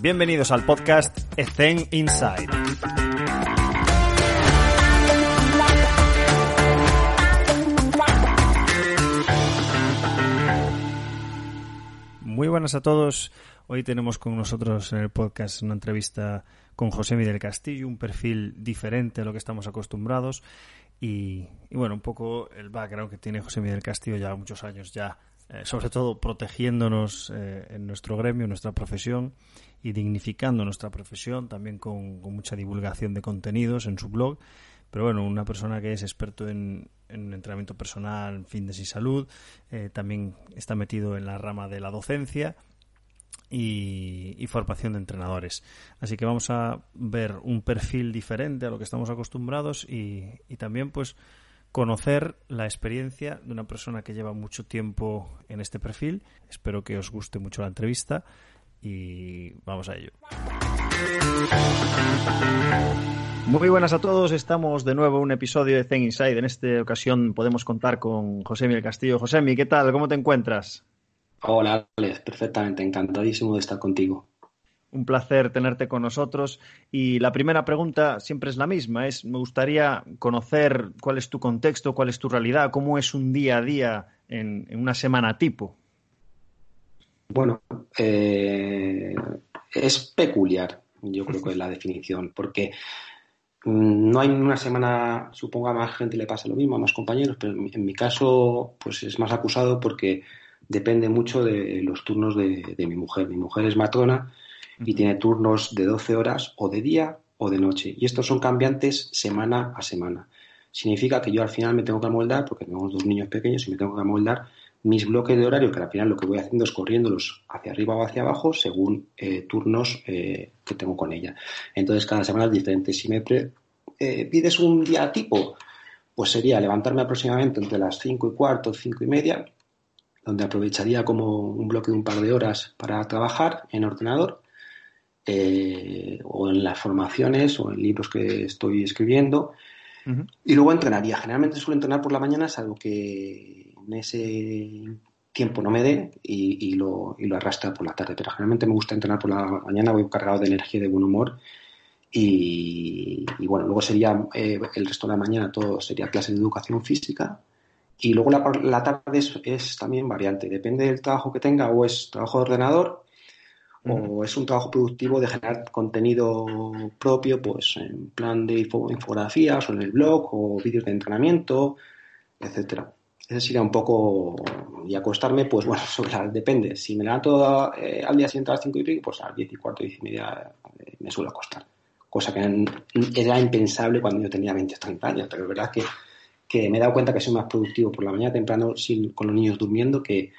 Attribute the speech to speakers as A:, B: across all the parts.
A: Bienvenidos al podcast Ethen Inside. Muy buenas a todos. Hoy tenemos con nosotros en el podcast una entrevista con José Miguel Castillo, un perfil diferente a lo que estamos acostumbrados. Y, y, bueno, un poco el background que tiene José Miguel Castillo ya muchos años ya eh, sobre todo protegiéndonos eh, en nuestro gremio, nuestra profesión y dignificando nuestra profesión, también con, mucha divulgación de contenidos en su blog. Pero bueno, una persona que es experto en, entrenamiento personal, fitness y salud, eh, también está metido en la rama de la docencia y, formación de entrenadores. Así que vamos a ver un perfil diferente a lo que estamos acostumbrados y, y también pues conocer la experiencia de una persona que lleva mucho tiempo en este perfil. Espero que os guste mucho la entrevista y vamos a ello. Muy buenas a todos, estamos de nuevo en un episodio de Zen Inside. En esta ocasión podemos contar con José Miguel Castillo. José ¿qué tal? ¿Cómo te encuentras?
B: Hola, Alex, perfectamente, encantadísimo de estar contigo.
A: Un placer tenerte con nosotros. Y la primera pregunta siempre es la misma. Es, me gustaría conocer cuál es tu contexto, cuál es tu realidad, cómo es un día a día en, una semana tipo.
B: Bueno, eh, es peculiar, yo creo que es la definición, porque mm, no hay una semana, supongo a más gente le pasa lo mismo, a más compañeros, pero en mi caso, pues es más acusado porque depende mucho de los turnos de, de mi mujer. Mi mujer es matrona y tiene turnos de 12 horas o de día o de noche. Y estos son cambiantes semana a semana. Significa que yo al final me tengo que amoldar, porque tenemos dos niños pequeños y me tengo que amoldar mis bloques de horario, que al final lo que voy haciendo es corriéndolos hacia arriba o hacia abajo según eh, turnos eh, que tengo con ella. Entonces cada semana es diferente. Si me eh, pides un día tipo, pues sería levantarme aproximadamente entre las 5 y cuarto, 5 y media, donde aprovecharía como un bloque de un par de horas para trabajar en ordenador eh, o en las formaciones o en libros que estoy escribiendo. Y luego entrenaría. Generalmente suelo entrenar por la mañana, salvo que en ese tiempo no me dé y, lo, y lo arrastra por la tarde. Pero generalmente me gusta entrenar por la mañana, voy cargado de energía y de buen humor. Y, bueno, luego sería eh, el resto de la mañana todo sería clase de educación física. Y luego la, la tarde es, es, también variante, depende del trabajo que tenga, o es trabajo de ordenador o es un trabajo productivo de generar contenido propio, pues en plan de infografías o en el blog o vídeos de entrenamiento, etcétera. Ese sería un poco y acostarme, pues bueno, sobre depende. Si me levanto eh, al día siguiente a las 5 y pico, pues a las 10 y cuarto, 10 y media eh, me suelo acostar. Cosa que era impensable cuando yo tenía 20 o 30 años, pero es verdad que, que me he dado cuenta que soy más productivo por la mañana temprano sin, con los niños durmiendo que,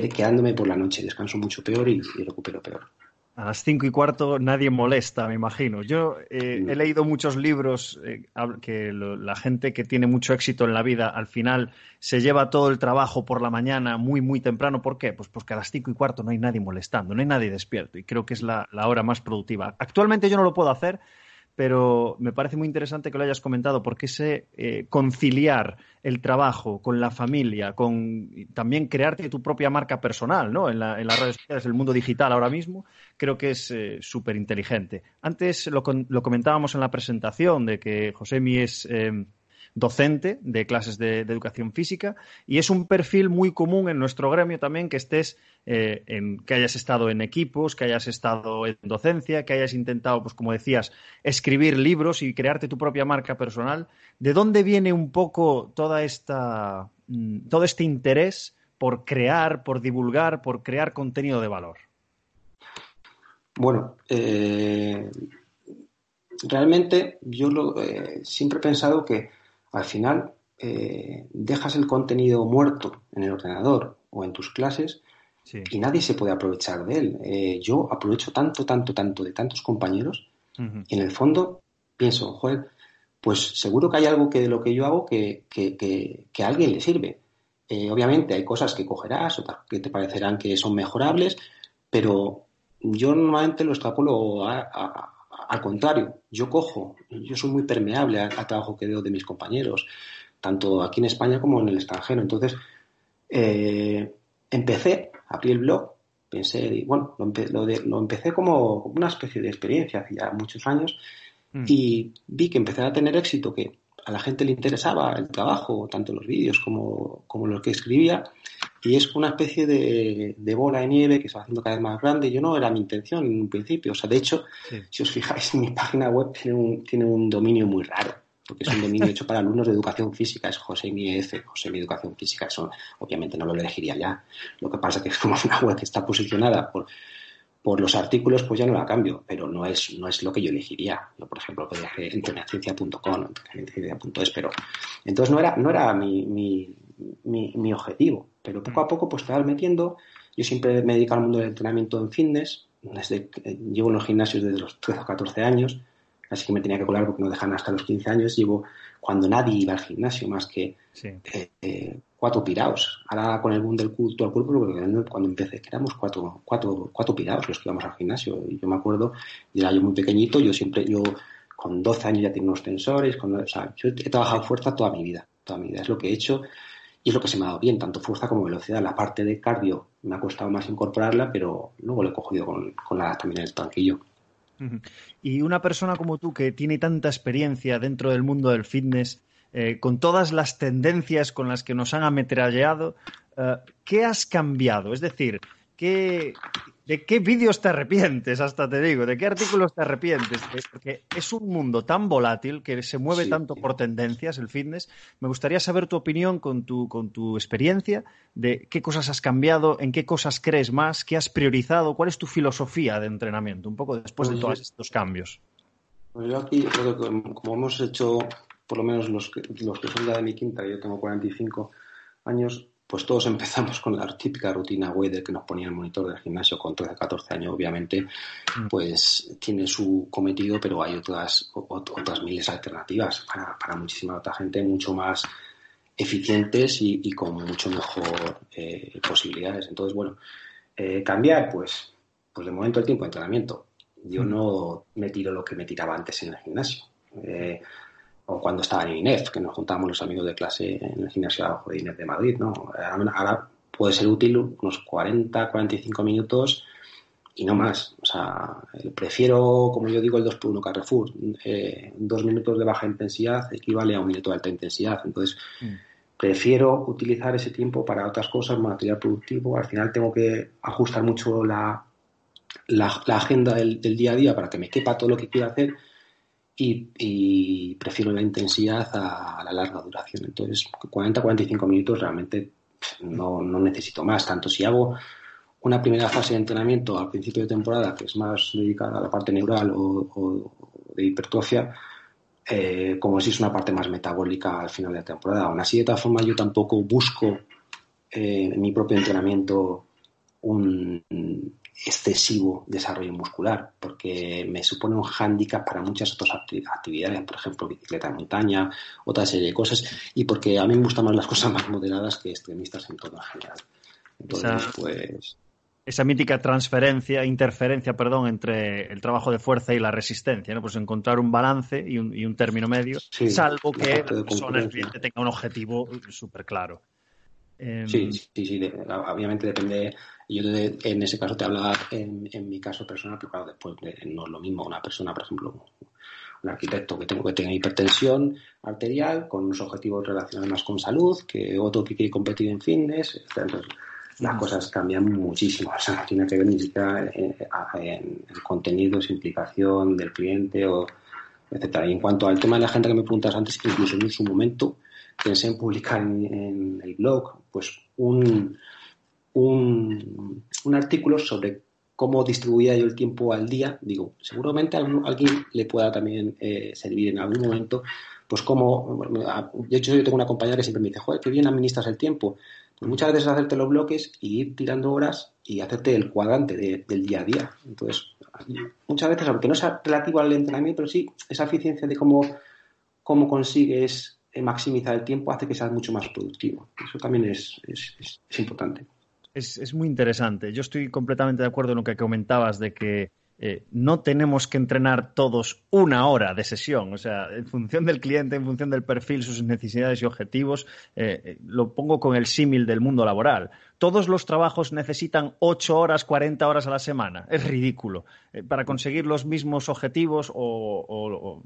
B: quedándome por la noche. Descanso mucho peor y, recupero peor.
A: A las cinco y cuarto nadie molesta, me imagino. Yo eh, he leído muchos libros eh, que la gente que tiene mucho éxito en la vida al final se lleva todo el trabajo por la mañana muy, muy temprano. ¿Por qué? Pues porque a las cinco y cuarto no hay nadie molestando, no hay nadie despierto y creo que es la hora más productiva. Actualmente yo no lo puedo hacer pero me parece muy interesante que lo hayas comentado, porque ese eh, conciliar el trabajo con la familia, con también crearte tu propia marca personal, ¿no? En, la, en las redes sociales, el mundo digital ahora mismo, creo que es eh, súper inteligente. Antes lo, lo, comentábamos en la presentación de que Josemi es eh, docente de clases de, educación física y es un perfil muy común en nuestro gremio también que estés eh, en, que hayas estado en equipos, que hayas estado en docencia, que hayas intentado, pues como decías, escribir libros y crearte tu propia marca personal. ¿De dónde viene un poco toda esta, mm, todo este interés por crear, por divulgar, por crear contenido de valor?
B: Bueno, eh, realmente yo eh, siempre he pensado que al final eh, dejas el contenido muerto en el ordenador o en tus clases y nadie se puede aprovechar de él. Eh, yo aprovecho tanto, tanto, tanto de tantos compañeros y en el fondo pienso, joder, pues seguro que hay algo que de lo que yo hago que, a alguien le sirve. Eh, obviamente hay cosas que cogerás o que te parecerán que son mejorables, pero yo normalmente lo extrapolo a, al contrario, yo cojo, yo soy muy permeable al, trabajo que veo de mis compañeros, tanto aquí en España como en el extranjero. Entonces, eh, empecé, abrí el blog pensé, y bueno, lo, lo, empecé como una especie de experiencia hace ya muchos años mm. y vi que empecé a tener éxito, que a la gente le interesaba el trabajo, tanto los vídeos como, como lo que escribía, y es una especie de, bola de nieve que se va haciendo cada vez más grande. Yo no era mi intención en un principio. O sea, de hecho, si os fijáis, mi página web tiene un, tiene un dominio muy raro, porque es un dominio hecho para alumnos de educación física, es José Mi F, José Mi Educación Física. Eso obviamente no lo elegiría ya. Lo que pasa es que es como una web que está posicionada por, por los artículos, pues ya no la cambio, pero no es, no es lo que yo elegiría. Yo, por ejemplo, podría hacer entrenaciencia.com, entrenaciencia.es, pero entonces no era, no era mi, mi, mi, objetivo. Pero poco a poco, pues te vas metiendo. Yo siempre me he dedicado al mundo del entrenamiento en fitness. Desde, llevo en los gimnasios desde los 13 o 14 años, así que me tenía que colar porque no dejan hasta los 15 años. Llevo cuando nadie iba al gimnasio más que eh, eh, cuatro piraos. Ahora con el boom del culto al cuerpo, cuando empecé, que éramos cuatro, cuatro, cuatro piraos los que íbamos al gimnasio. Y yo me acuerdo, y era yo muy pequeñito, yo siempre, yo con 12 años ya tenía unos tensores, o sea, yo he trabajado fuerza toda mi vida, toda mi vida, es lo que he hecho y es lo que se me ha dado bien, tanto fuerza como velocidad. La parte de cardio me ha costado más incorporarla, pero luego lo he cogido con, con la también el tanquillo.
A: Y una persona como tú que tiene tanta experiencia dentro del mundo del fitness, eh, con todas las tendencias con las que nos han ametrallado, eh, ¿qué has cambiado? Es decir, ¿qué, ¿de qué vídeos te arrepientes? Hasta te digo, ¿de qué artículos te arrepientes? Porque es un mundo tan volátil que se mueve tanto por tendencias el fitness. Me gustaría saber tu opinión con tu, con tu experiencia de qué cosas has cambiado, en qué cosas crees más, qué has priorizado, cuál es tu filosofía de entrenamiento, un poco después de pues todos estos cambios.
B: Pues yo aquí, como hemos hecho por lo menos los que, los que son ya de mi quinta, yo tengo 45 años, pues todos empezamos con la típica rutina web que nos ponía el monitor del gimnasio con 13, 14 años, obviamente, mm. pues tiene su cometido, pero hay otras, otras miles alternativas para, para muchísima otra gente, mucho más eficientes y, con mucho mejor eh, posibilidades. Entonces, bueno, eh, cambiar, pues, pues de momento el tiempo de entrenamiento. Yo mm. no me tiro lo que me tiraba antes en el gimnasio. Eh, o cuando estaba en INEF, que nos juntábamos los amigos de clase en el gimnasio de INEF de Madrid, ¿no? Ahora puede ser útil unos 40, 45 minutos y no más. O sea, prefiero, como yo digo, el 2x1 Carrefour. Eh, dos minutos de baja intensidad equivale a un minuto de alta intensidad. Entonces, mm. prefiero utilizar ese tiempo para otras cosas, material productivo. Al final tengo que ajustar mucho la, la, agenda del, del, día a día para que me quepa todo lo que quiero hacer y, prefiero la intensidad a, la larga duración. Entonces, 40-45 minutos realmente no, no, necesito más. Tanto si hago una primera fase de entrenamiento al principio de temporada, que es más dedicada a la parte neural o, de hipertrofia, eh, como si es una parte más metabólica al final de la temporada. Aún así, de todas formas, yo tampoco busco eh, en mi propio entrenamiento un, excesivo desarrollo muscular, porque me supone un hándicap para muchas otras actividades, por ejemplo, bicicleta de montaña, otra serie de cosas, y porque a mí me gustan más las cosas más moderadas que extremistas en todo en general. Entonces, esa, pues...
A: Esa mítica transferencia, interferencia, perdón, entre el trabajo de fuerza y la resistencia, ¿no? Pues encontrar un balance y un, y un término medio, salvo que la persona, el cliente, tenga un objetivo súper claro.
B: Em, sí, sí, sí, obviamente depende yo en ese caso te hablaba en, mi caso personal, pero claro, después no es lo mismo una persona, por ejemplo, un arquitecto que tengo que tener hipertensión arterial con unos objetivos relacionados más con salud, que otro que quiere competir en fitness, entonces las cosas cambian muchísimo, o sea, no tiene que ver ni siquiera en, el contenido, su implicación del cliente o etcétera. Y en cuanto al tema de la gente que me preguntas antes, incluso en su momento pensé en publicar en el blog, pues un un, artículo sobre cómo distribuía yo el tiempo al día, digo, seguramente a alguien le pueda también eh, servir en algún momento, pues como, de hecho yo tengo una compañera que siempre me dice, joder, qué bien administras el tiempo. Pues muchas veces hacerte los bloques y ir tirando horas y hacerte el cuadrante del día a día. Entonces, muchas veces, aunque no sea relativo al entrenamiento, pero sí esa eficiencia de cómo, cómo consigues maximizar el tiempo hace que seas mucho más productivo. Eso también es, es importante
A: es, muy interesante. Yo estoy completamente de acuerdo en lo que comentabas de que eh, no tenemos que entrenar todos una hora de sesión. O sea, en función del cliente, en función del perfil, sus necesidades y objetivos, eh, eh, lo pongo con el símil del mundo laboral. Todos los trabajos necesitan 8 horas, 40 horas a la semana. Es ridículo. para conseguir los mismos objetivos o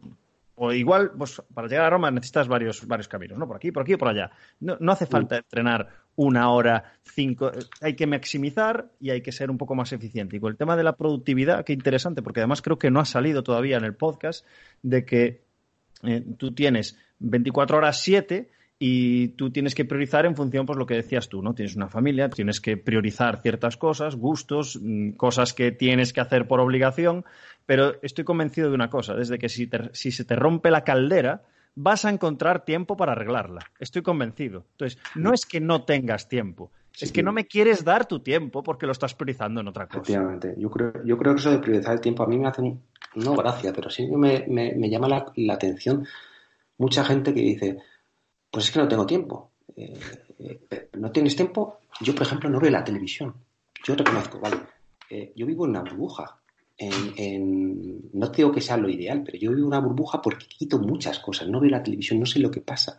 A: o igual, pues para llegar a Roma necesitas varios, varios caminos, ¿no? Por aquí, por aquí por allá. No, no hace falta entrenar una hora, cinco. Hay que maximizar y hay que ser un poco más eficiente. Y con el tema de la productividad, qué interesante, porque además creo que no ha salido todavía en el podcast de que eh, tú tienes 24 horas 7 y tú tienes que priorizar en función, pues lo que decías tú, ¿no? Tienes una familia, tienes que priorizar ciertas cosas, gustos, mm, cosas que tienes que hacer por obligación, pero estoy convencido de una cosa, desde que si, si se te rompe la caldera, vas a encontrar tiempo para arreglarla. Estoy convencido. Entonces, no es que no tengas tiempo, es que no me quieres dar tu tiempo porque lo estás priorizando en otra cosa.
B: Efectivamente. Yo creo, yo creo que eso de priorizar el tiempo a mí me hace, no gracia, pero sí me, me, llama la, atención mucha gente que dice, pues es que no tengo tiempo. Eh, eh, ¿No tienes tiempo? Yo, por ejemplo, no veo la televisión. Yo reconozco, vale, eh, yo vivo en una burbuja en, no digo que sea lo ideal, pero yo vivo una burbuja porque quito muchas cosas, no veo la televisión, no sé lo que pasa.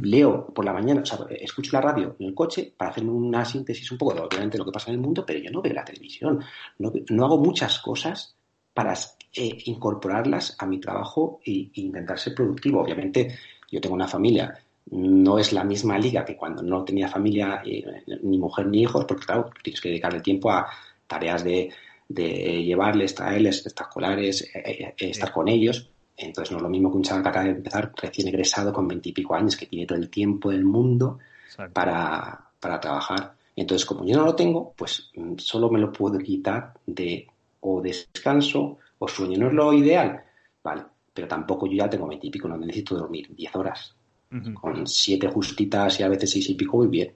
B: Leo por la mañana, o sea, escucho la radio en el coche para hacerme una síntesis un poco de obviamente lo que pasa en el mundo, pero yo no veo la televisión, no, no hago muchas cosas para eh, incorporarlas a mi trabajo e, intentar ser productivo. Obviamente, yo tengo una familia, no es la misma liga que cuando no tenía familia, eh, ni mujer ni hijos, porque claro, tienes que dedicarle tiempo a tareas de de llevarles, traerles espectaculares, eh, eh, eh, estar con ellos. Entonces no es lo mismo que un chaval que acaba de empezar recién egresado con veintipico años, que tiene todo el tiempo del mundo para, para, trabajar. Entonces, como yo no lo tengo, pues mm, solo me lo puedo quitar de o descanso o sueño. No es lo ideal, vale, pero tampoco yo ya tengo veintipico, no necesito dormir diez horas. Con siete justitas y a veces seis y pico voy bien.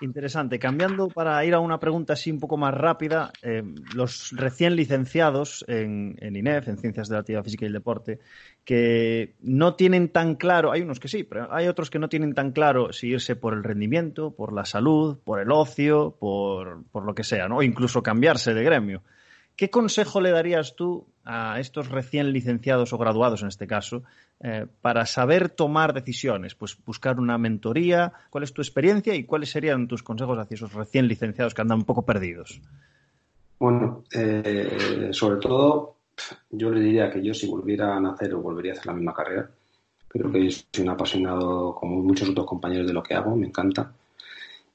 A: Interesante. Cambiando para ir a una pregunta así un poco más rápida, eh, los recién licenciados en, INEF, en Ciencias de la Actividad Física y el Deporte, que no tienen tan claro, hay unos que sí, pero hay otros que no tienen tan claro si irse por el rendimiento, por la salud, por el ocio, por, por lo que sea, ¿no? o incluso cambiarse de gremio. ¿Qué consejo le darías tú a estos recién licenciados o graduados en este caso eh, para saber tomar decisiones? Pues buscar una mentoría, ¿cuál es tu experiencia y cuáles serían tus consejos hacia esos recién licenciados que andan un poco perdidos?
B: Bueno, eh, sobre todo yo le diría que yo si volviera a nacer o volvería a hacer la misma carrera, creo que soy un apasionado como muchos otros compañeros de lo que hago, me encanta.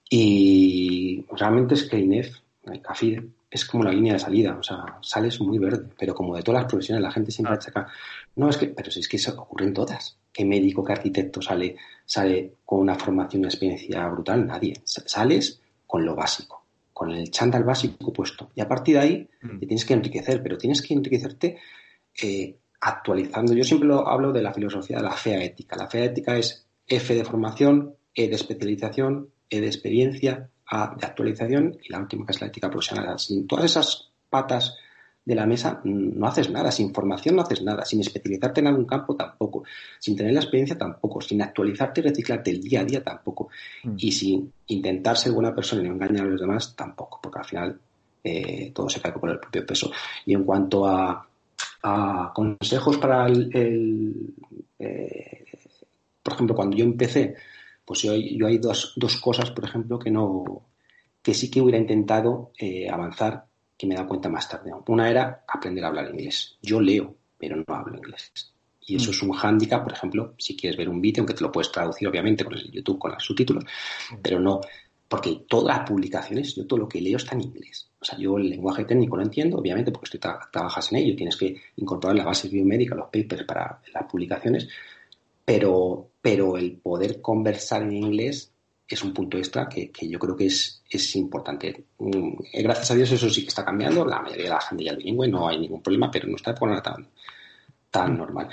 B: Y realmente es que INEF, CAFIDE, es como la línea de salida, o sea, sales muy verde, pero como de todas las profesiones, la gente siempre achaca, no, es que, pero si es que eso ocurren todas, ¿qué médico, qué arquitecto sale, sale con una formación, una experiencia brutal? Nadie, sales con lo básico, con el chándal básico puesto, y a partir de ahí mm. te tienes que enriquecer, pero tienes que enriquecerte eh, actualizando. Yo siempre lo hablo de la filosofía de la fea ética, la fea ética es F de formación, E de especialización, E de experiencia, de actualización y la última que es la ética profesional. Sin todas esas patas de la mesa no haces nada, sin formación no haces nada, sin especializarte en algún campo tampoco, sin tener la experiencia tampoco, sin actualizarte y reciclarte el día a día tampoco, mm. y sin intentar ser buena persona y no engañar a los demás tampoco, porque al final eh, todo se cae por el propio peso. Y en cuanto a, consejos para el, eh, por ejemplo, cuando yo empecé, pues yo, yo hay dos, dos, cosas, por ejemplo, que no que sí que hubiera intentado eh, avanzar, que me he dado cuenta más tarde. Una era aprender a hablar inglés. Yo leo, pero no hablo inglés. Y eso mm. es un hándicap, por ejemplo, si quieres ver un vídeo, aunque te lo puedes traducir, obviamente, con el YouTube, con los subtítulos, mm. pero no, porque todas las publicaciones, yo todo lo que leo está en inglés. O sea, yo el lenguaje técnico lo entiendo, obviamente, porque estoy trabajas en ello, tienes que incorporar la base biomédica, los papers para las publicaciones, pero, pero el poder conversar en inglés es un punto extra que, yo creo que es, es, importante. Mm, gracias a Dios eso sí que está cambiando, la mayoría de la gente ya es bilingüe, no hay ningún problema, pero no está por nada tan, tan normal.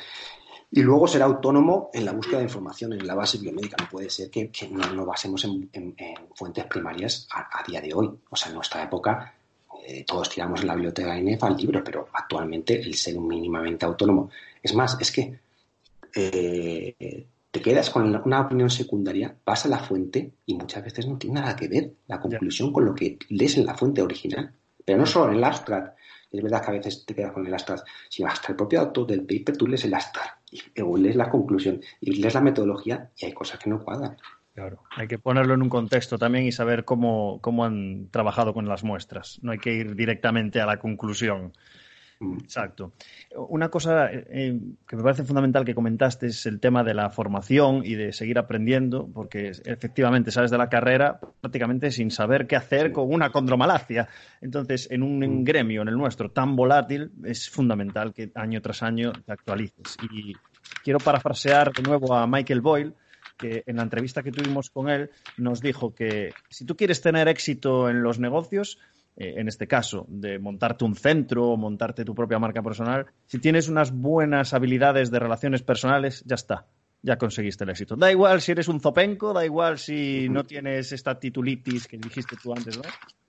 B: Y luego ser autónomo en la búsqueda de información en la base biomédica. No puede ser que, no nos basemos en, fuentes primarias a, día de hoy. O sea, en nuestra época eh, todos tiramos en la biblioteca de INEF al libro, pero actualmente el ser mínimamente autónomo. Es más, es que eh, te quedas con una opinión secundaria, vas a la fuente y muchas veces no tiene nada que ver la conclusión con lo que lees en la fuente original. Pero no solo en el abstract, es verdad que a veces te quedas con el abstract, sino hasta el propio autor del paper tú lees el abstract, y lees la conclusión, y lees la metodología, y hay cosas que no cuadran.
A: Claro, hay que ponerlo en un contexto también y saber cómo, cómo han trabajado con las muestras. No hay que ir directamente a la conclusión. Mm. Exacto. Una cosa eh, que me parece fundamental que comentaste es el tema de la formación y de seguir aprendiendo, porque efectivamente sales de la carrera prácticamente sin saber qué hacer con una condromalacia. Entonces, en un mm. gremio, en el nuestro, tan volátil, es fundamental que año tras año te actualices. Y quiero parafrasear de nuevo a Michael Boyle que en la entrevista que tuvimos con él nos dijo que si tú quieres tener éxito en los negocios, eh, en este caso, de montarte un centro o montarte tu propia marca personal, si tienes unas buenas habilidades de relaciones personales, ya está. Ya conseguiste el éxito. Da igual si eres un zopenco, da igual si no tienes esta titulitis que dijiste tú antes, ¿no?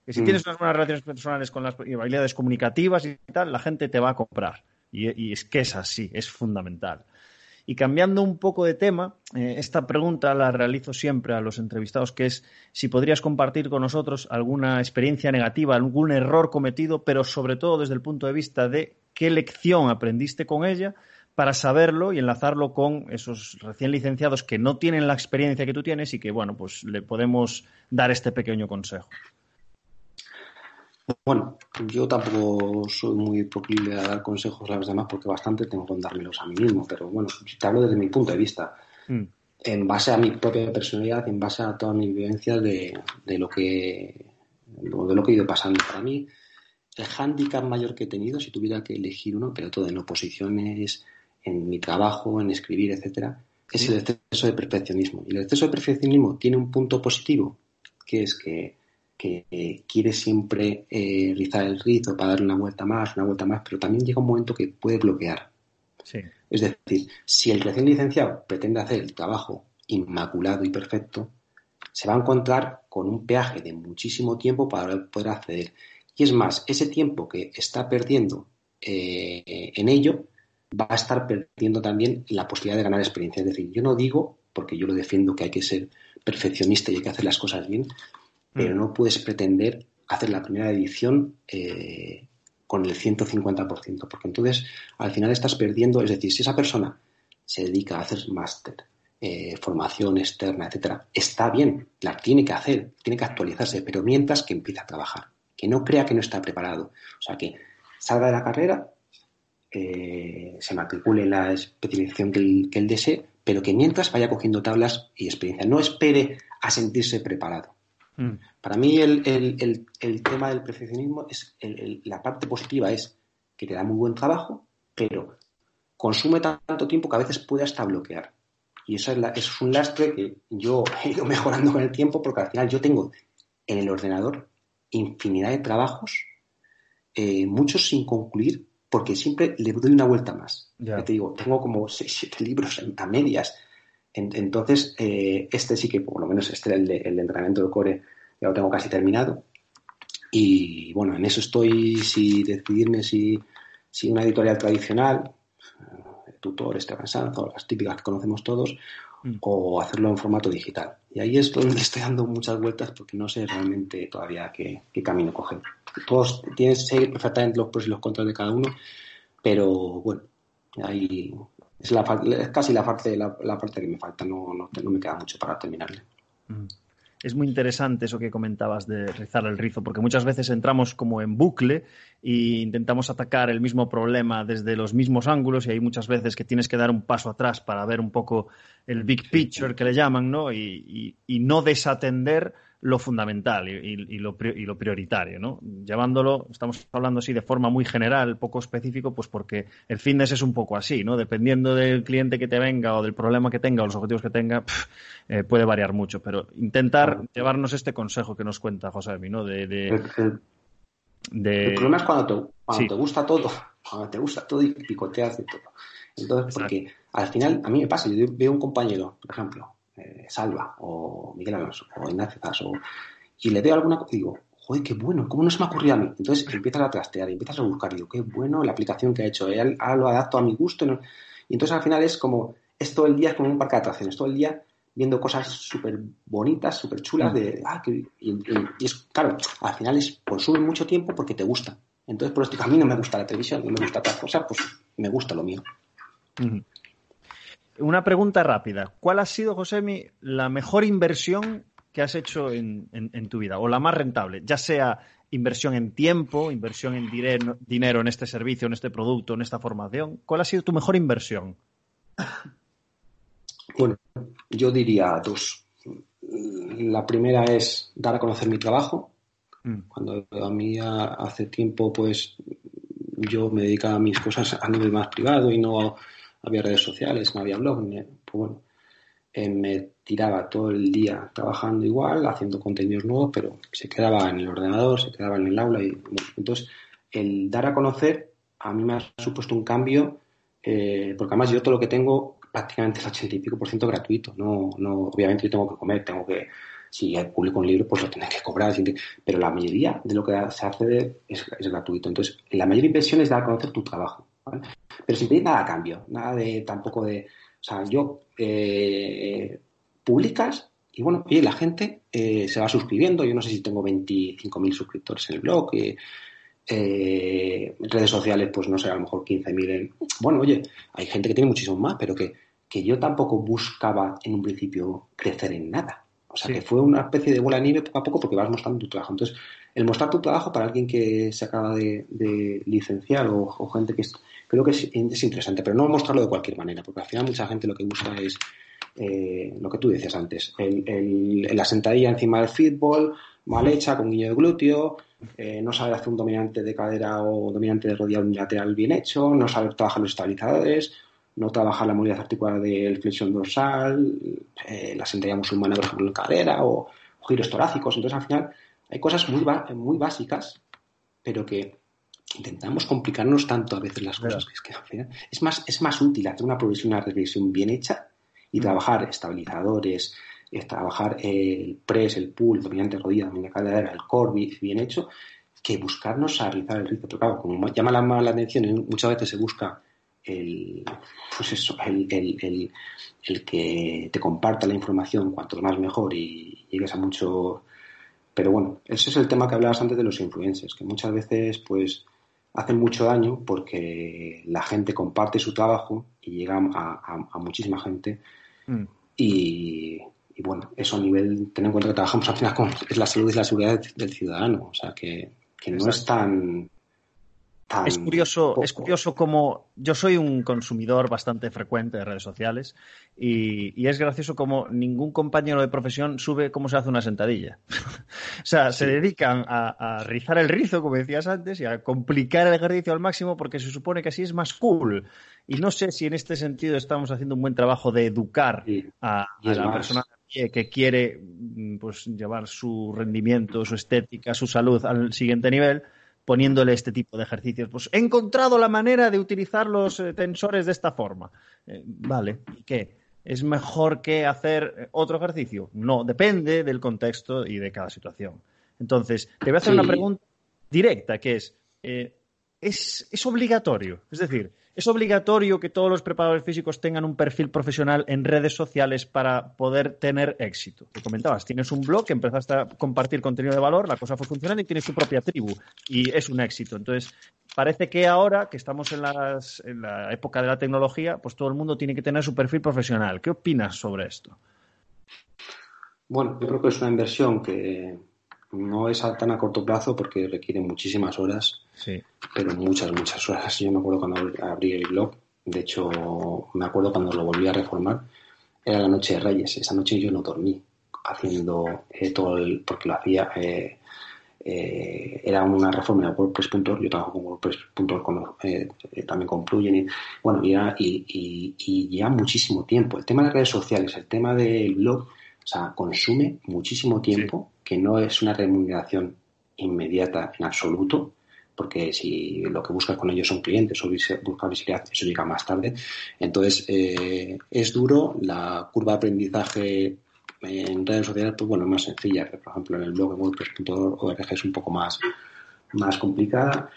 A: Que si mm. tienes unas buenas relaciones personales con las habilidades comunicativas y tal, la gente te va a comprar. y es que es así, es fundamental. Y cambiando un poco de tema, eh, esta pregunta la realizo siempre a los entrevistados, que es si podrías compartir con nosotros alguna experiencia negativa, algún error cometido, pero sobre todo desde el punto de vista de qué lección aprendiste con ella para saberlo y enlazarlo con esos recién licenciados que no tienen la experiencia que tú tienes y que, bueno, pues le podemos dar este pequeño consejo.
B: Bueno, yo tampoco soy muy proclive a dar consejos a los demás porque bastante tengo que dármelos a mí mismo, pero bueno, te hablo desde mi punto de vista, mm. en base a mi propia personalidad, en base a todas mis vivencias de, lo que de lo que he ido pasando. Para mí, el hándicap mayor que he tenido, si tuviera que elegir uno, pero todo en oposiciones, en mi trabajo, en escribir, etcétera, es el exceso de perfeccionismo. Y el exceso de perfeccionismo tiene un punto positivo, que es que que quiere siempre eh, rizar el rizo para dar una vuelta más, una vuelta más, pero también llega un momento que puede bloquear. Es decir, si el recién licenciado pretende hacer el trabajo inmaculado y perfecto, se va a encontrar con un peaje de muchísimo tiempo para poder acceder. Y es más, ese tiempo que está perdiendo eh, en ello va a estar perdiendo también la posibilidad de ganar experiencia. Es decir, yo no digo, porque yo lo defiendo, que hay que ser perfeccionista y hay que hacer las cosas bien, pero mm. no puedes pretender hacer la primera edición eh, con el 150%, porque entonces al final estás perdiendo, es decir, si esa persona se dedica a hacer máster, eh, formación externa, etcétera, está bien, la tiene que hacer, tiene que actualizarse, pero mientras que empieza a trabajar, que no crea que no está preparado, o sea, que salga de la carrera, eh, se matricule en la especialización que él desee, pero que mientras vaya cogiendo tablas y experiencia, no espere a sentirse preparado. Mm. Para mí el, tema del perfeccionismo es la parte positiva es que te da muy buen trabajo, pero consume tanto tiempo que a veces puede hasta bloquear. Y eso es, un lastre que yo he ido mejorando con el tiempo porque al final yo tengo en el ordenador infinidad de trabajos, eh, muchos sin concluir, porque siempre le doy una vuelta más. Ya. te digo, tengo como 6, 7 libros a medias entonces, eh, este sí que, por lo menos este, el, el entrenamiento del core, ya lo tengo casi terminado. Y bueno, en eso estoy, si decidirme si, si una editorial tradicional, el tutor, este Sanz, las típicas que conocemos todos, mm. o hacerlo en formato digital. Y ahí es donde estoy dando muchas vueltas porque no sé realmente todavía qué, camino coger. Todos tienen que seguir perfectamente los pros y los contras de cada uno, pero bueno, ahí es, la, casi la parte, la, parte que me falta, no, no, me queda mucho para terminarle.
A: Mm. Es muy interesante eso que comentabas de rizar el rizo, porque muchas veces entramos como en bucle e intentamos atacar el mismo problema desde los mismos ángulos y hay muchas veces que tienes que dar un paso atrás para ver un poco el big picture que le llaman, ¿no? y no desatender lo fundamental y, lo, prioritario, ¿no? Llevándolo, estamos hablando así de forma muy general, poco específico, pues porque el fitness es un poco así, ¿no? Dependiendo del cliente que te venga o del problema que tenga o los objetivos que tenga, eh, puede variar mucho, pero intentar llevarnos este consejo que nos cuenta José ¿no? De,
B: el, problema es cuando, te, te gusta todo, cuando te gusta todo y picoteas de todo. Entonces, porque al final, a mí me pasa, yo veo un compañero, por ejemplo, eh, Salva o Miguel Alonso o Ignacio y le veo alguna cosa y digo, joder, qué bueno, ¿cómo no se me ha ocurrido a mí? Entonces empiezas a trastear y empiezas a buscar y digo, qué bueno la aplicación que ha hecho, él, ahora lo adapto a mi gusto. Y entonces al final es como, es todo el día como un parque de atracciones, todo el día viendo cosas súper bonitas, súper chulas, de, ah, y, es, claro, al final es, consume mucho tiempo porque te gusta. Entonces, por esto a mí no me gusta la televisión, no me gusta otras cosas, pues me gusta lo mío.
A: Una pregunta rápida. ¿Cuál ha sido, Josemi, la mejor inversión que has hecho en, tu vida o la más rentable? Ya sea inversión en tiempo, inversión en dinero en este servicio, en este producto, en esta formación. ¿Cuál ha sido tu mejor inversión?
B: Bueno, yo diría dos. La primera es dar a conocer mi trabajo. Mm. Cuando a mí hace tiempo, pues yo me dedicaba a mis cosas a nivel más privado y no había redes sociales, no había blog. Pues bueno, eh, me tiraba todo el día trabajando igual, haciendo contenidos nuevos, pero se quedaba en el ordenador, se quedaba en el aula. y Entonces, el dar a conocer a mí me ha supuesto un cambio, eh, porque además yo todo lo que tengo prácticamente el ochenta y pico por ciento gratuito. No, no, obviamente yo tengo que comer, tengo que, si publico un libro, pues lo tengo que cobrar, pero la mayoría de lo que se hace es, gratuito. Entonces, la mayor inversión es dar a conocer tu trabajo, Pero sin pedir nada a cambio, nada de tampoco de, o sea, yo eh, publicas y bueno, oye, la gente eh, se va suscribiendo. Yo no sé si tengo 25.000 suscriptores en el blog. Eh, eh, redes sociales, pues no sé, a lo mejor 15.000. Bueno, oye, hay gente que tiene muchísimo más, pero que, que yo tampoco buscaba en un principio crecer en nada. O sea, que fue una especie de bola de nieve poco a poco porque vas mostrando tu trabajo. Entonces, el mostrar tu trabajo para alguien que se acaba de, licenciar o, gente que creo que es, interesante, pero no mostrarlo de cualquier manera, porque al final mucha gente lo que busca es eh, lo que tú decías antes, el, la sentadilla encima del fútbol, mal hecha, con guiño de glúteo, eh, no saber hacer un dominante de cadera o dominante de rodilla unilateral bien hecho, no saber trabajar los estabilizadores, no trabajar la movilidad articular del flexión dorsal, eh, la sentadilla musulmana, por ejemplo, en cadera o, giros torácicos. Entonces, al final, hay cosas muy, muy básicas, pero que intentamos complicarnos tanto a veces las cosas que es que al final es más, es más útil hacer una progresión, una regresión bien hecha y mm. trabajar estabilizadores, es trabajar el press, el pull, dominante rodilla, dominante cadera, el core bien hecho, que buscarnos a realizar el ritmo. Pero claro, como llama la, la atención, muchas veces se busca el, pues eso, el, el, el, que te comparta la información cuanto más mejor y llegues a mucho. Pero bueno, ese es el tema que hablabas antes de los influencers, que muchas veces pues hacen mucho daño porque la gente comparte su trabajo y llega a, a, muchísima gente. Mm. y, y bueno, eso a nivel, ten en cuenta que trabajamos al final con es la salud y la seguridad del ciudadano, o sea que, no es tan,
A: es curioso, es curioso como yo soy un consumidor bastante frecuente de redes sociales y, es gracioso como ningún compañero de profesión sube cómo se hace una sentadilla. o sea, se dedican a, a, rizar el rizo, como decías antes, y a complicar el ejercicio al máximo porque se supone que así es más cool. Y no sé si en este sentido estamos haciendo un buen trabajo de educar a, la persona que quiere mm, pues, llevar su rendimiento, su estética, su salud al siguiente nivel, poniéndole este tipo de ejercicios. Pues he encontrado la manera de utilizar los eh, tensores de esta forma. Eh, vale, ¿y qué? ¿Es mejor que hacer eh, otro ejercicio? No, depende del contexto y de cada situación. Entonces, te voy a hacer una pregunta directa, que es, es, ¿es obligatorio? Es decir, ¿Es obligatorio que todos los preparadores físicos tengan un perfil profesional en redes sociales para poder tener éxito? Te comentabas, tienes un blog empezaste a compartir contenido de valor, la cosa fue funcionando y tienes tu propia tribu y es un éxito. Entonces, parece que ahora que estamos en, en la época de la tecnología, pues todo el mundo tiene que tener su perfil profesional. ¿Qué opinas sobre esto?
B: Bueno, yo creo que es una inversión que no es tan a corto plazo porque requiere muchísimas horas, sí. pero muchas, muchas horas. Yo me acuerdo cuando abrí el blog, de hecho, me acuerdo cuando lo volví a reformar, era la noche de Reyes. Esa noche yo no dormí haciendo eh, todo el. porque lo hacía. Eh, eh, era una reforma de WordPress.org, yo trabajo con WordPress.org también con plugin y, bueno, y, y, y, y, muchísimo tiempo. El tema de redes sociales, el tema del blog, o sea, consume muchísimo tiempo, que no es una remuneración inmediata en absoluto, porque si lo que buscas con ellos son clientes o buscas visibilidad, eso llega más tarde. Entonces, eh, es duro, la curva de aprendizaje en redes sociales, pues bueno, es más sencilla, por ejemplo en el blog de WordPress.org es un poco más, más complicada.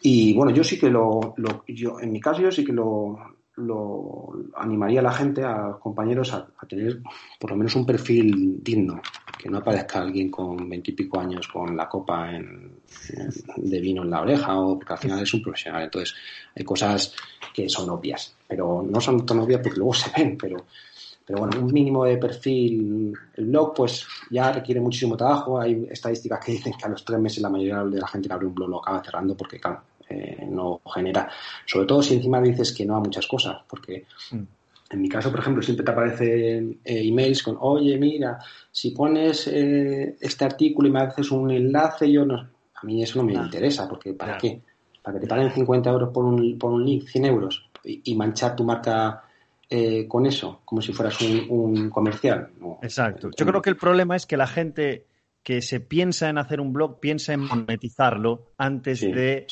B: Y bueno, yo sí que lo, lo, yo, en mi caso yo sí que lo, lo animaría a la gente, a los compañeros, a, tener por lo menos un perfil digno, que no aparezca alguien con veintipico años con la copa de vino en la oreja, o porque al final es un profesional. Entonces, hay cosas que son obvias, pero no son tan obvias porque luego se ven, pero, pero bueno, un mínimo de perfil. El blog, pues ya requiere muchísimo trabajo. Hay estadísticas que dicen que a los tres meses la mayoría de la gente que abre un blog lo acaba cerrando porque, claro, eh, no genera. Sobre todo si encima dices que no a muchas cosas, porque mm. En mi caso, por ejemplo, siempre te aparecen eh, emails con, oye, mira, si pones eh, este artículo y me haces un enlace, yo no. A mí eso no me interesa, porque ¿para qué? ¿Para que te paguen 50 euros por un, por un link, 100 euros, y, manchar tu marca con eso, como si fueras un, comercial.
A: Exacto. Yo creo que el problema es que la gente que se piensa en hacer un blog piensa en monetizarlo antes de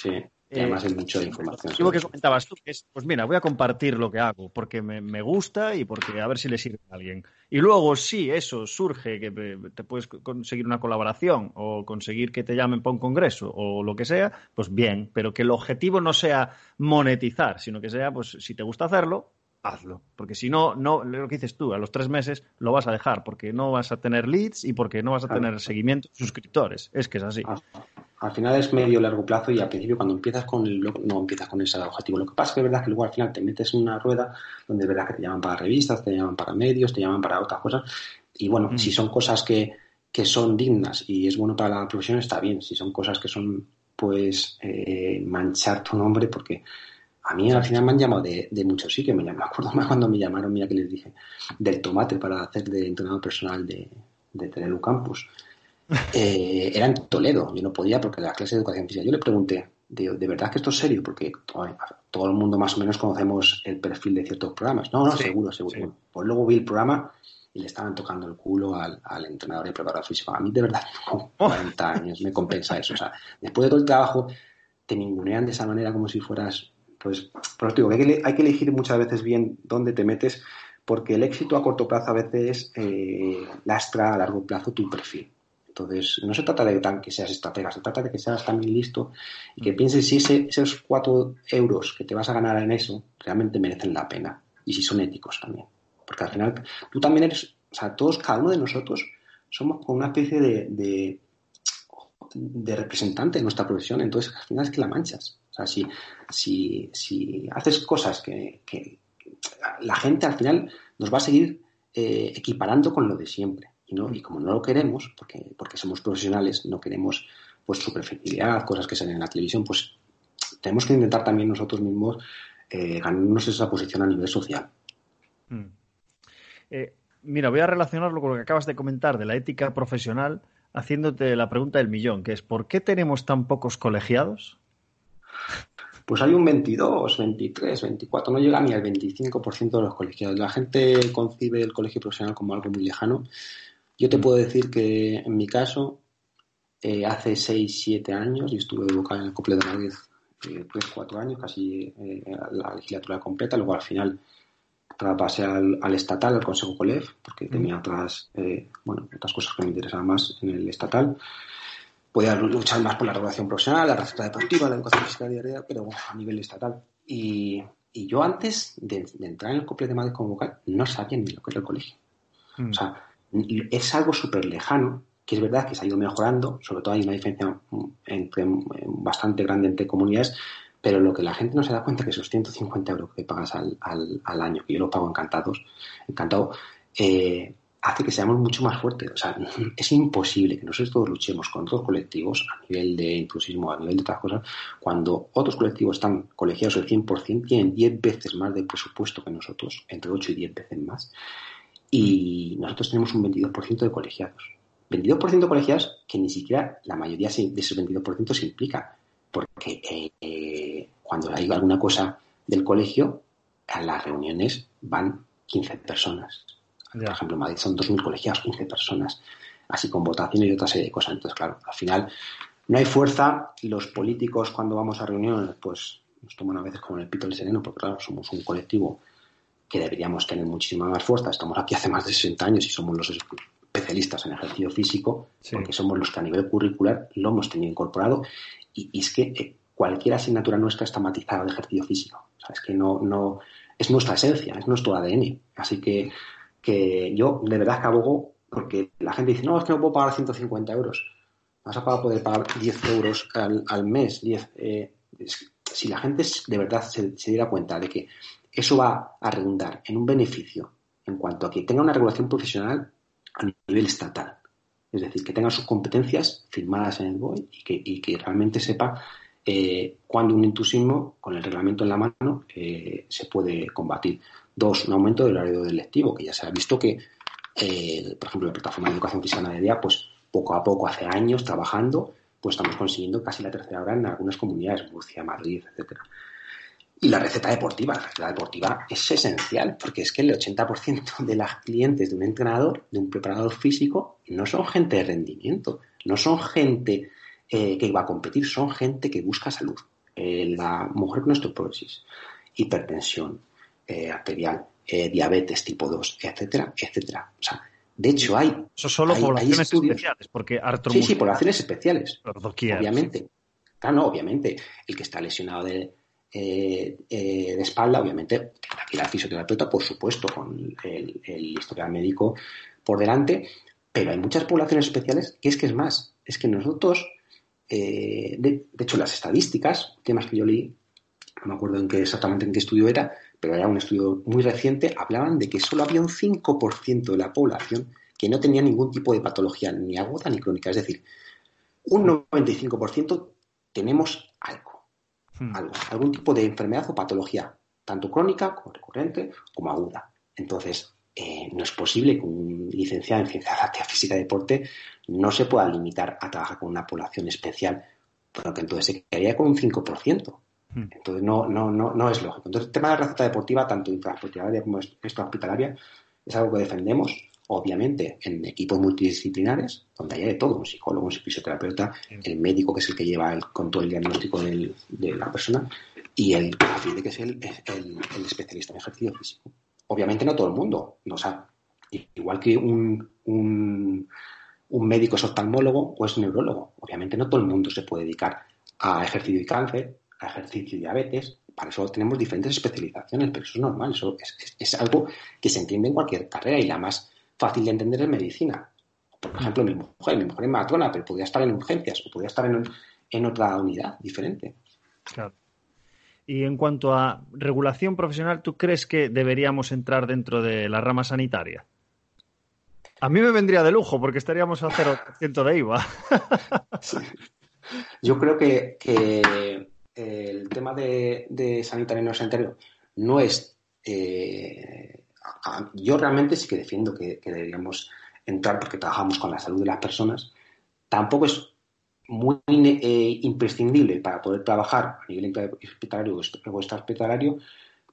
B: además hay mucha información.
A: Lo que comentabas tú, es, pues mira, voy a compartir lo que hago porque me, gusta y porque a ver si le sirve a alguien. Y luego, sí, eso surge, que te puedes conseguir una colaboración o conseguir que te llamen para un congreso o lo que sea, pues bien, pero que el objetivo no sea monetizar, sino que sea, pues si te gusta hacerlo, hazlo. Porque si no, no, lo que dices tú, a los tres meses lo vas a dejar, porque no vas a tener leads y porque no vas a tener seguimiento suscriptores. Es que es así.
B: Ah, al final es medio largo plazo y al principio cuando empiezas con el blog no empiezas con ese objetivo. Lo que pasa es que es verdad que luego al final te metes en una rueda donde es verdad que te llaman para revistas, te llaman para medios, te llaman para otras cosas. Y bueno, mm. si son cosas que, que, son dignas y es bueno para la profesión, está bien. Si son cosas que son, pues, eh, manchar tu nombre, porque a mí al final me han llamado de, de muchos sitios. Me, me acuerdo más cuando me llamaron, mira que les dije, del tomate para hacer de entrenador personal de, de Tenelu Campus. Eh, era en Toledo. Yo no podía porque la clase de educación física. Yo le pregunté, ¿de, verdad que esto es serio? Porque todo, el mundo más o menos conocemos el perfil de ciertos programas. No, no, seguro, seguro. Pues luego vi el programa y le estaban tocando el culo al, entrenador y preparador físico. A mí, de verdad, con 40 años me compensa eso. O sea, después de todo el trabajo, te ningunean de esa manera como si fueras. Pues, pues digo, hay que, hay que elegir muchas veces bien dónde te metes, porque el éxito a corto plazo a veces eh, lastra a largo plazo tu perfil. Entonces, no se trata de que seas estratega, se trata de que seas también listo y que pienses si esos cuatro euros que te vas a ganar en eso realmente merecen la pena y si son éticos también. Porque al final tú también eres, o sea, todos, cada uno de nosotros somos como una especie de, de, representante de nuestra profesión, entonces al final es que la manchas. O sea, si, si, si haces cosas que, la gente al final nos va a seguir eh, equiparando con lo de siempre. Y, como no lo queremos, porque, porque somos profesionales, no queremos pues superficialidad, cosas que salen en la televisión, pues tenemos que intentar también nosotros mismos eh, ganarnos esa posición a nivel social.
A: Mm. Eh, mira, voy a relacionarlo con lo que acabas de comentar de la ética profesional, haciéndote la pregunta del millón, que es ¿por qué tenemos tan pocos colegiados?
B: Pues hay un 22, 23, 24, no llega ni al 25% de los colegiados. La gente concibe el colegio profesional como algo muy lejano yo te mm. puedo decir que en mi caso, eh, hace 6, 7 años, y estuve vocal en el Cople de Madrid eh, 3, 4 años, casi eh, la legislatura completa, luego al final pasé al, al, estatal, al Consejo Colef, porque mm. tenía otras, eh, bueno, otras cosas que me interesaban más en el estatal. Podía luchar más por la regulación profesional, la receta deportiva, la educación física diaria, pero bueno, a nivel estatal. Y, y yo antes de, entrar en el Cople de Madrid como vocal no sabía ni lo que era el colegio. Mm. O sea, es algo súper lejano, que es verdad que se ha ido mejorando, sobre todo hay una diferencia entre, bastante grande entre comunidades, pero lo que la gente no se da cuenta es que esos 150 euros que pagas al, al, año, que yo lo pago encantados, encantado, eh, hace que seamos mucho más fuertes. O sea, es imposible que nosotros todos luchemos con otros colectivos a nivel de intrusismo, a nivel de otras cosas, cuando otros colectivos están colegiados al 100%, tienen 10 veces más de presupuesto que nosotros, entre 8 y 10 veces más y nosotros tenemos un 22% de colegiados. 22% de colegiados que ni siquiera la mayoría de esos 22% se implica, porque eh, cuando hay alguna cosa del colegio, a las reuniones van 15 personas. Por ejemplo, en Madrid son 2.000 colegiados, 15 personas, así con votaciones y otra serie de cosas. Entonces, claro, al final no hay fuerza los políticos cuando vamos a reuniones, pues nos toman a veces como el pito del sereno, porque claro, somos un colectivo que deberíamos tener muchísima más fuerza. Estamos aquí hace más de 60 años y somos los especialistas en ejercicio físico, porque somos los que a nivel curricular lo hemos tenido incorporado. Y, es que eh, cualquier asignatura nuestra está matizada de ejercicio físico. O sea, es que no, no, es nuestra esencia, es nuestro ADN. Así que, que yo de verdad que abogo porque la gente dice, no, es que no puedo pagar 150 euros. Vas a poder pagar 10 euros al, mes. 10, eh, si la gente de verdad se, diera cuenta de que eso va a redundar en un beneficio en cuanto a que tenga una regulación profesional a nivel estatal. Es decir, que tenga sus competencias firmadas en el BOE y que, realmente sepa eh, cuándo un intrusismo con el reglamento en la mano eh, se puede combatir. Dos, un aumento del horario del lectivo, que ya se ha visto que, eh, por ejemplo, la plataforma de educación física de día, pues poco a poco, hace años trabajando, pues estamos consiguiendo casi la tercera hora en algunas comunidades, Murcia, Madrid, etcétera. Y la receta deportiva, la receta deportiva es esencial, porque es que el 80% de las clientes de un entrenador, de un preparador físico, no son gente de rendimiento, no son gente eh, que va a competir, son gente que busca salud. Eh, la mujer con osteoporosis, hipertensión eh, arterial, diabetes tipo 2, etcétera, etcétera. O sea, de hecho hay...
A: Eso solo poblaciones especiales, porque
B: Sí, sí, poblaciones especiales. Obviamente. Claro, no, obviamente. El que está lesionado de eh, eh, de espalda, obviamente, aquí la fisioterapeuta, por supuesto, con el, historial médico por delante, pero hay muchas poblaciones especiales que es que es más, es que nosotros, eh, de, hecho, las estadísticas, temas que yo leí, no me acuerdo en qué exactamente en qué estudio era, pero era un estudio muy reciente, hablaban de que solo había un 5% de la población que no tenía ningún tipo de patología, ni aguda ni crónica. Es decir, un 95% tenemos algo. Hmm. algún tipo de enfermedad o patología, tanto crónica como recurrente como aguda. Entonces, eh, no es posible que un licenciado en ciencia de física y deporte no se pueda limitar a trabajar con una población especial, porque entonces se quedaría con un 5%. Hmm. Entonces, no, no, no, no es lógico. Entonces, el tema de la receta deportiva, tanto intrahospitalaria como extrahospitalaria, es algo que defendemos obviamente en equipos multidisciplinares, donde haya de todo, un psicólogo, un fisioterapeuta, el médico que es el que lleva el, con todo el diagnóstico de la persona y el que es el, especialista en ejercicio físico. Obviamente no todo el mundo, o sea, igual que un, un, un médico es oftalmólogo o es neurólogo, obviamente no todo el mundo se puede dedicar a ejercicio y cáncer, ejercicio y diabetes, para eso tenemos diferentes especializaciones, pero eso es normal, eso es, es, algo que se entiende en cualquier carrera y la más fácil de entender en medicina. Por ejemplo, mi mujer, mi mujer es matrona, pero podría estar en urgencias o podría estar en, en otra unidad diferente.
A: Claro. Y en cuanto a regulación profesional, ¿tú crees que deberíamos entrar dentro de la rama sanitaria? A mí me vendría de lujo porque estaríamos a 0% de IVA.
B: Yo creo que, que el tema de, sanitario y no sanitario no es eh, yo realmente sí que defiendo que, deberíamos entrar porque trabajamos con la salud de las personas. Tampoco es muy eh, imprescindible para poder trabajar a nivel hospitalario o extrahospitalario,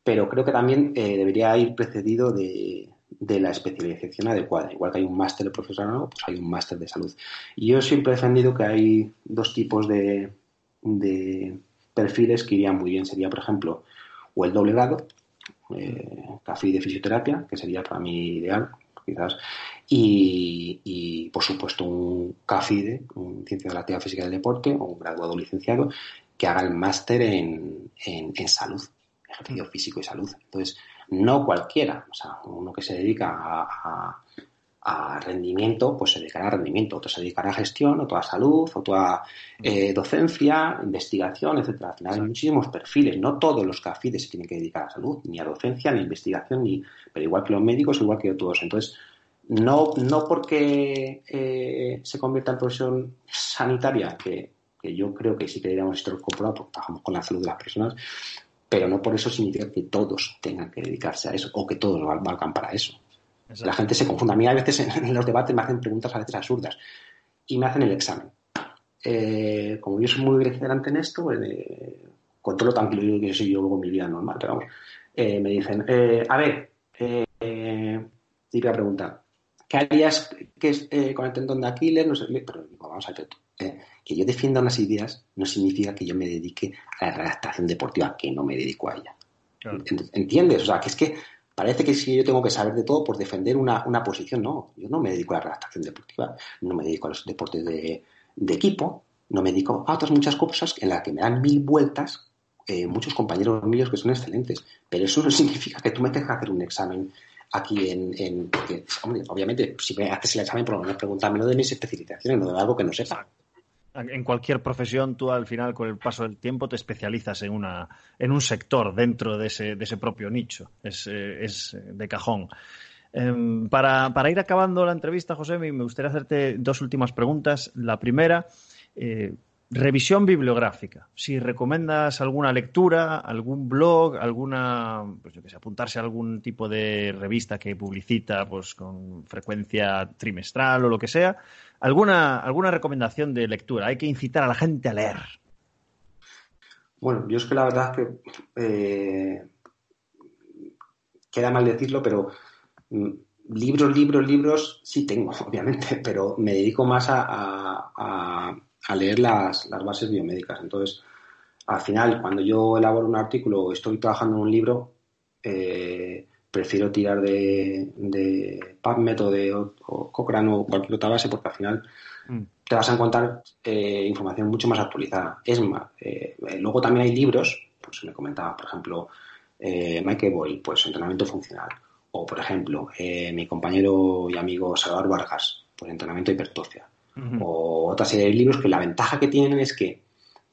B: pero creo que también eh, debería ir precedido de, la especialización adecuada. Igual que hay un máster de profesorado, pues hay un máster de salud. Y yo siempre he defendido que hay dos tipos de perfiles que irían muy bien. Sería, por ejemplo, o el doble grado, eh, café de fisioterapia, que sería para mí ideal, quizás, y, por supuesto un CAFIDE, un Ciencia de la Actividad Física del Deporte, o un graduado licenciado, que haga el máster en, en, salud, ejercicio físico y salud. Entonces, no cualquiera, o sea, uno que se dedica a, a rendimiento, pues se dedicará a rendimiento, otro se dedicará a gestión, otro a salud, otro a eh, docencia, investigación, etcétera. Al final hay muchísimos perfiles, no todos los CAFIDES se tienen que dedicar a salud, ni a docencia, ni a investigación, ni, pero igual que los médicos, igual que todos. Entonces, no, no porque eh, se convierta en profesión sanitaria, que, yo creo que sí que deberíamos estar incorporados porque trabajamos con la salud de las personas, pero no por eso significa que todos tengan que dedicarse a eso o que todos valgan para eso. La gente se confunde. A mí a veces en, los debates me hacen preguntas a veces absurdas y me hacen el examen. Eh, como yo soy muy delante en esto, eh, con todo lo tranquilo que soy yo en mi vida normal, pero vamos, eh, me dicen, a ver, típica pregunta, ¿qué harías que, con el tendón de Aquiles? No sé, pero vamos a ver, que yo defienda unas ideas no significa que yo me dedique a la redactación deportiva, que no me dedico a ella. ¿Entiendes? O sea, que es que Parece que si yo tengo que saber de todo por defender una, posición. No, yo no me dedico a la redactación deportiva, no me dedico a los deportes de, equipo, no me dedico a otras muchas cosas en las que me dan mil vueltas eh, muchos compañeros míos que son excelentes, pero eso no significa que tú me tengas que hacer un examen aquí en, porque, obviamente, si me haces el examen, por lo menos pregúntame de mis especializaciones, no de algo que no sepa.
A: En cualquier profesión, tú al final, con el paso del tiempo, te especializas en, una, en un sector dentro de ese, de ese propio nicho. Es, eh, es de cajón. Em, para, para, ir acabando la entrevista, José, me gustaría hacerte dos últimas preguntas. La primera, eh, Revisión bibliográfica. Si recomiendas alguna lectura, algún blog, alguna, pues yo que sé, apuntarse a algún tipo de revista que publicita pues con frecuencia trimestral o lo que sea, alguna, alguna recomendación de lectura. Hay que incitar a la gente a leer.
B: Bueno, yo es que la verdad es que eh, queda mal decirlo, pero mm, libros, libros, libros sí tengo, obviamente, pero me dedico más a a leer las, las bases biomédicas. Entonces, al final, cuando yo elaboro un artículo o estoy trabajando en un libro, eh, prefiero tirar de, de PubMed o de o Cochrane o cualquier otra base porque al final mm. te vas a encontrar eh, información mucho más actualizada. Es más, eh, luego también hay libros, pues me comentaba, por ejemplo, Michael Boyle, pues entrenamiento funcional. O, por ejemplo, mi compañero y amigo Salvador Vargas, pues entrenamiento hipertrofia o otra serie de libros que la ventaja que tienen es que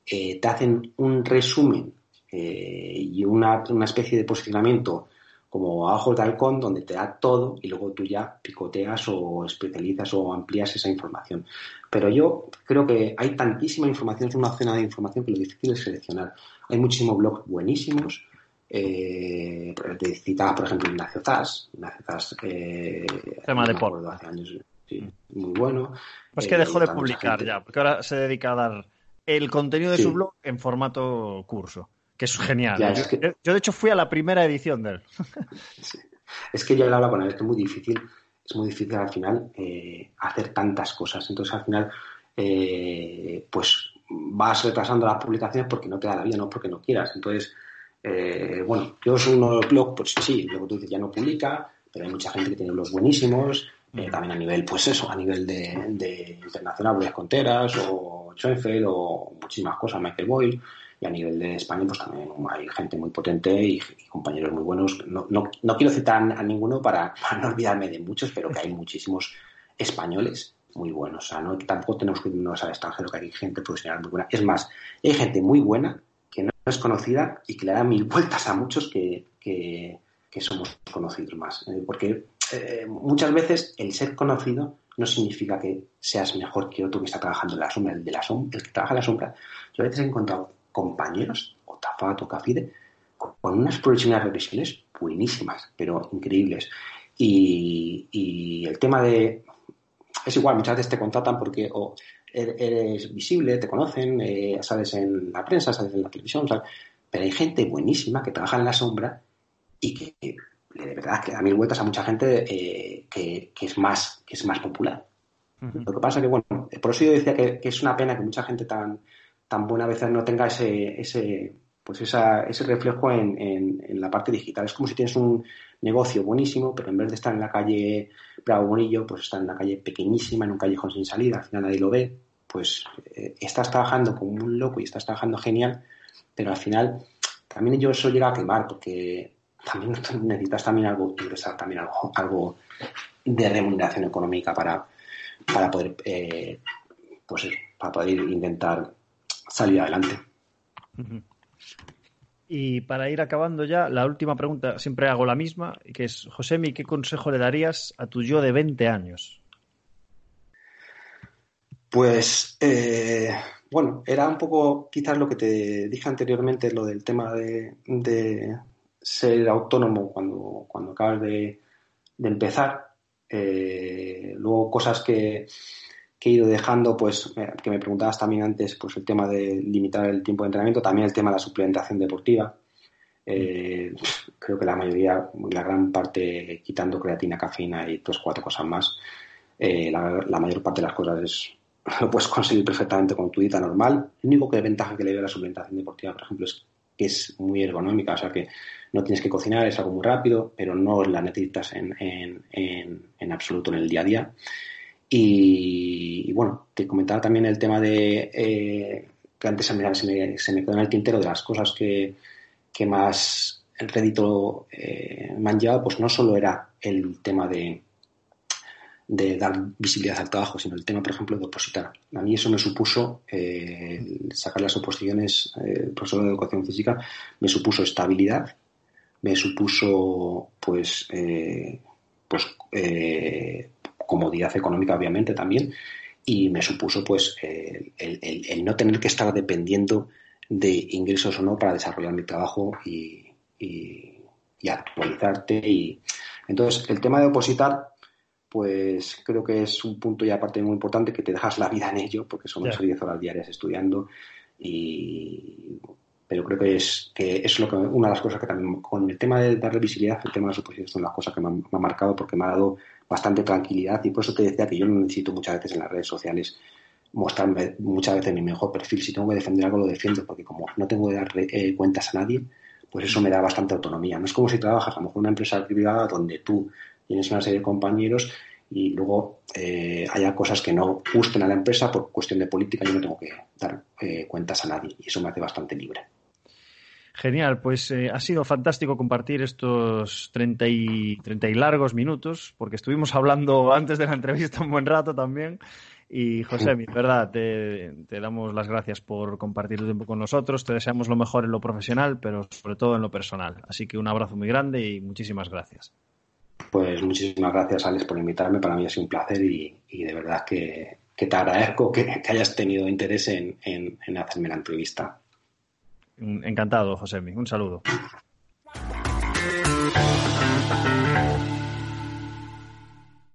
B: eh, te hacen un resumen eh, y una, especie de posicionamiento como abajo del halcón donde te da todo y luego tú ya picoteas o especializas o amplías esa información. Pero yo creo que hay tantísima información, es una cena de información que lo difícil es seleccionar. Hay muchísimos blogs buenísimos. Eh, citaba, por ejemplo, Ignacio Zas. Ignacio Zas
A: eh, Tema de polvo.
B: Hace años, sí, muy bueno.
A: Pues que dejó de publicar ya, porque ahora se dedica a dar el contenido de su blog en formato curso, que es genial. yo, de hecho, fui a la primera edición de él.
B: Es que yo he hablado con él, es que es muy difícil, es muy difícil al final eh, hacer tantas cosas. Entonces, al final, eh, pues vas retrasando las publicaciones porque no te da la vida, no porque no quieras. Entonces, eh, bueno, yo soy uno de los blogs, pues sí, luego tú dices, ya no publica, pero hay mucha gente que tiene blogs buenísimos, eh, también a nivel, pues eso, a nivel de, de internacional, Luis Conteras o Schoenfeld o muchísimas cosas, Michael Boyle. Y a nivel de España, pues también hay gente muy potente y, compañeros muy buenos. No, no, no quiero citar a ninguno para, no olvidarme de muchos, pero que hay muchísimos españoles muy buenos. O sea, no, tampoco tenemos que irnos al extranjero, que hay gente profesional muy buena. Es más, hay gente muy buena que no es conocida y que le da mil vueltas a muchos que, que, que somos conocidos más. Eh, porque eh, muchas veces el ser conocido no significa que seas mejor que otro que está trabajando en la sombra. El de la sombra, el que trabaja en la sombra. Yo a veces he encontrado compañeros, o Tafat o Cafide, con unas próximas revisiones buenísimas, pero increíbles. Y, el tema de. Es igual, muchas veces te contratan porque o er, eres visible, te conocen, eh, sales en la prensa, sales en la televisión, pero hay gente buenísima que trabaja en la sombra y que de verdad que da mil vueltas a mucha gente eh, que, es más, que es más popular. Lo que pasa que, bueno, por eso yo decía que, es una pena que mucha gente tan, tan buena a veces no tenga ese, ese, pues esa, ese reflejo en, en, la parte digital. Es como si tienes un negocio buenísimo, pero en vez de estar en la calle Bravo Bonillo, pues está en la calle pequeñísima, en un callejón sin salida, al final nadie lo ve, pues eh, estás trabajando como un loco y estás trabajando genial, pero al final también yo eso llega a quemar, porque también necesitas también algo, ingresar también algo, algo de remuneración económica para, para poder, eh, pues para poder intentar salir adelante.
A: Y para ir acabando ya, la última pregunta siempre hago la misma, que es, Josemi, ¿qué consejo le darías a tu yo de 20 años?
B: Pues, eh, bueno, era un poco quizás lo que te dije anteriormente, lo del tema de, ser autónomo cuando, cuando acabas de, empezar. Eh, luego cosas que, he ido dejando, pues eh, que me preguntabas también antes, pues el tema de limitar el tiempo de entrenamiento, también el tema de la suplementación deportiva. Eh, creo que la mayoría, la gran parte, quitando creatina, cafeína y tres, cuatro cosas más, la, la, mayor parte de las cosas es, lo puedes conseguir perfectamente con tu dieta normal. Lo único que ventaja que le veo a la suplementación deportiva, por ejemplo, es que es muy ergonómica, o sea que no tienes que cocinar, es algo muy rápido, pero no la necesitas en, en, absoluto en el día a día. Y, bueno, te comentaba también el tema de, eh, que antes se me, se me, quedó en el tintero de las cosas que, que más el rédito eh, me han llevado, pues no solo era el tema de, de dar visibilidad al trabajo, sino el tema, por ejemplo, de opositar. A mí eso me supuso, eh, sacar las oposiciones, eh, el profesor de educación física, me supuso estabilidad, me supuso, pues, eh, pues comodidad económica, obviamente, también, y me supuso, pues, el, no tener que estar dependiendo de ingresos o no para desarrollar mi trabajo y, y, y actualizarte. Y entonces, el tema de opositar pues creo que es un punto y aparte muy importante que te dejas la vida en ello, porque son 10 horas diarias estudiando y pero creo que es que es lo que una de las cosas que también con el tema de darle visibilidad el tema de las oposiciones son las cosas que me han, marcado porque me ha dado bastante tranquilidad y por eso te decía que yo no necesito muchas veces en las redes sociales mostrarme muchas veces mi mejor perfil si tengo que defender algo lo defiendo porque como no tengo que dar eh, cuentas a nadie pues eso me da bastante autonomía no es como si trabajas a lo mejor en una empresa privada donde tú tienes una serie de compañeros y luego eh, haya cosas que no gusten a la empresa por cuestión de política, yo no tengo que dar eh, cuentas a nadie y eso me hace bastante libre.
A: Genial, pues eh, ha sido fantástico compartir estos 30 y, 30 y largos minutos, porque estuvimos hablando antes de la entrevista un buen rato también. Y José, mi verdad, te, te, damos las gracias por compartir tu tiempo con nosotros. Te deseamos lo mejor en lo profesional, pero sobre todo en lo personal. Así que un abrazo muy grande y muchísimas gracias.
B: Pues muchísimas gracias, Alex, por invitarme. Para mí ha sido un placer y, de verdad que, te agradezco que, hayas tenido interés en, en hacerme la entrevista.
A: Encantado, José. Un saludo.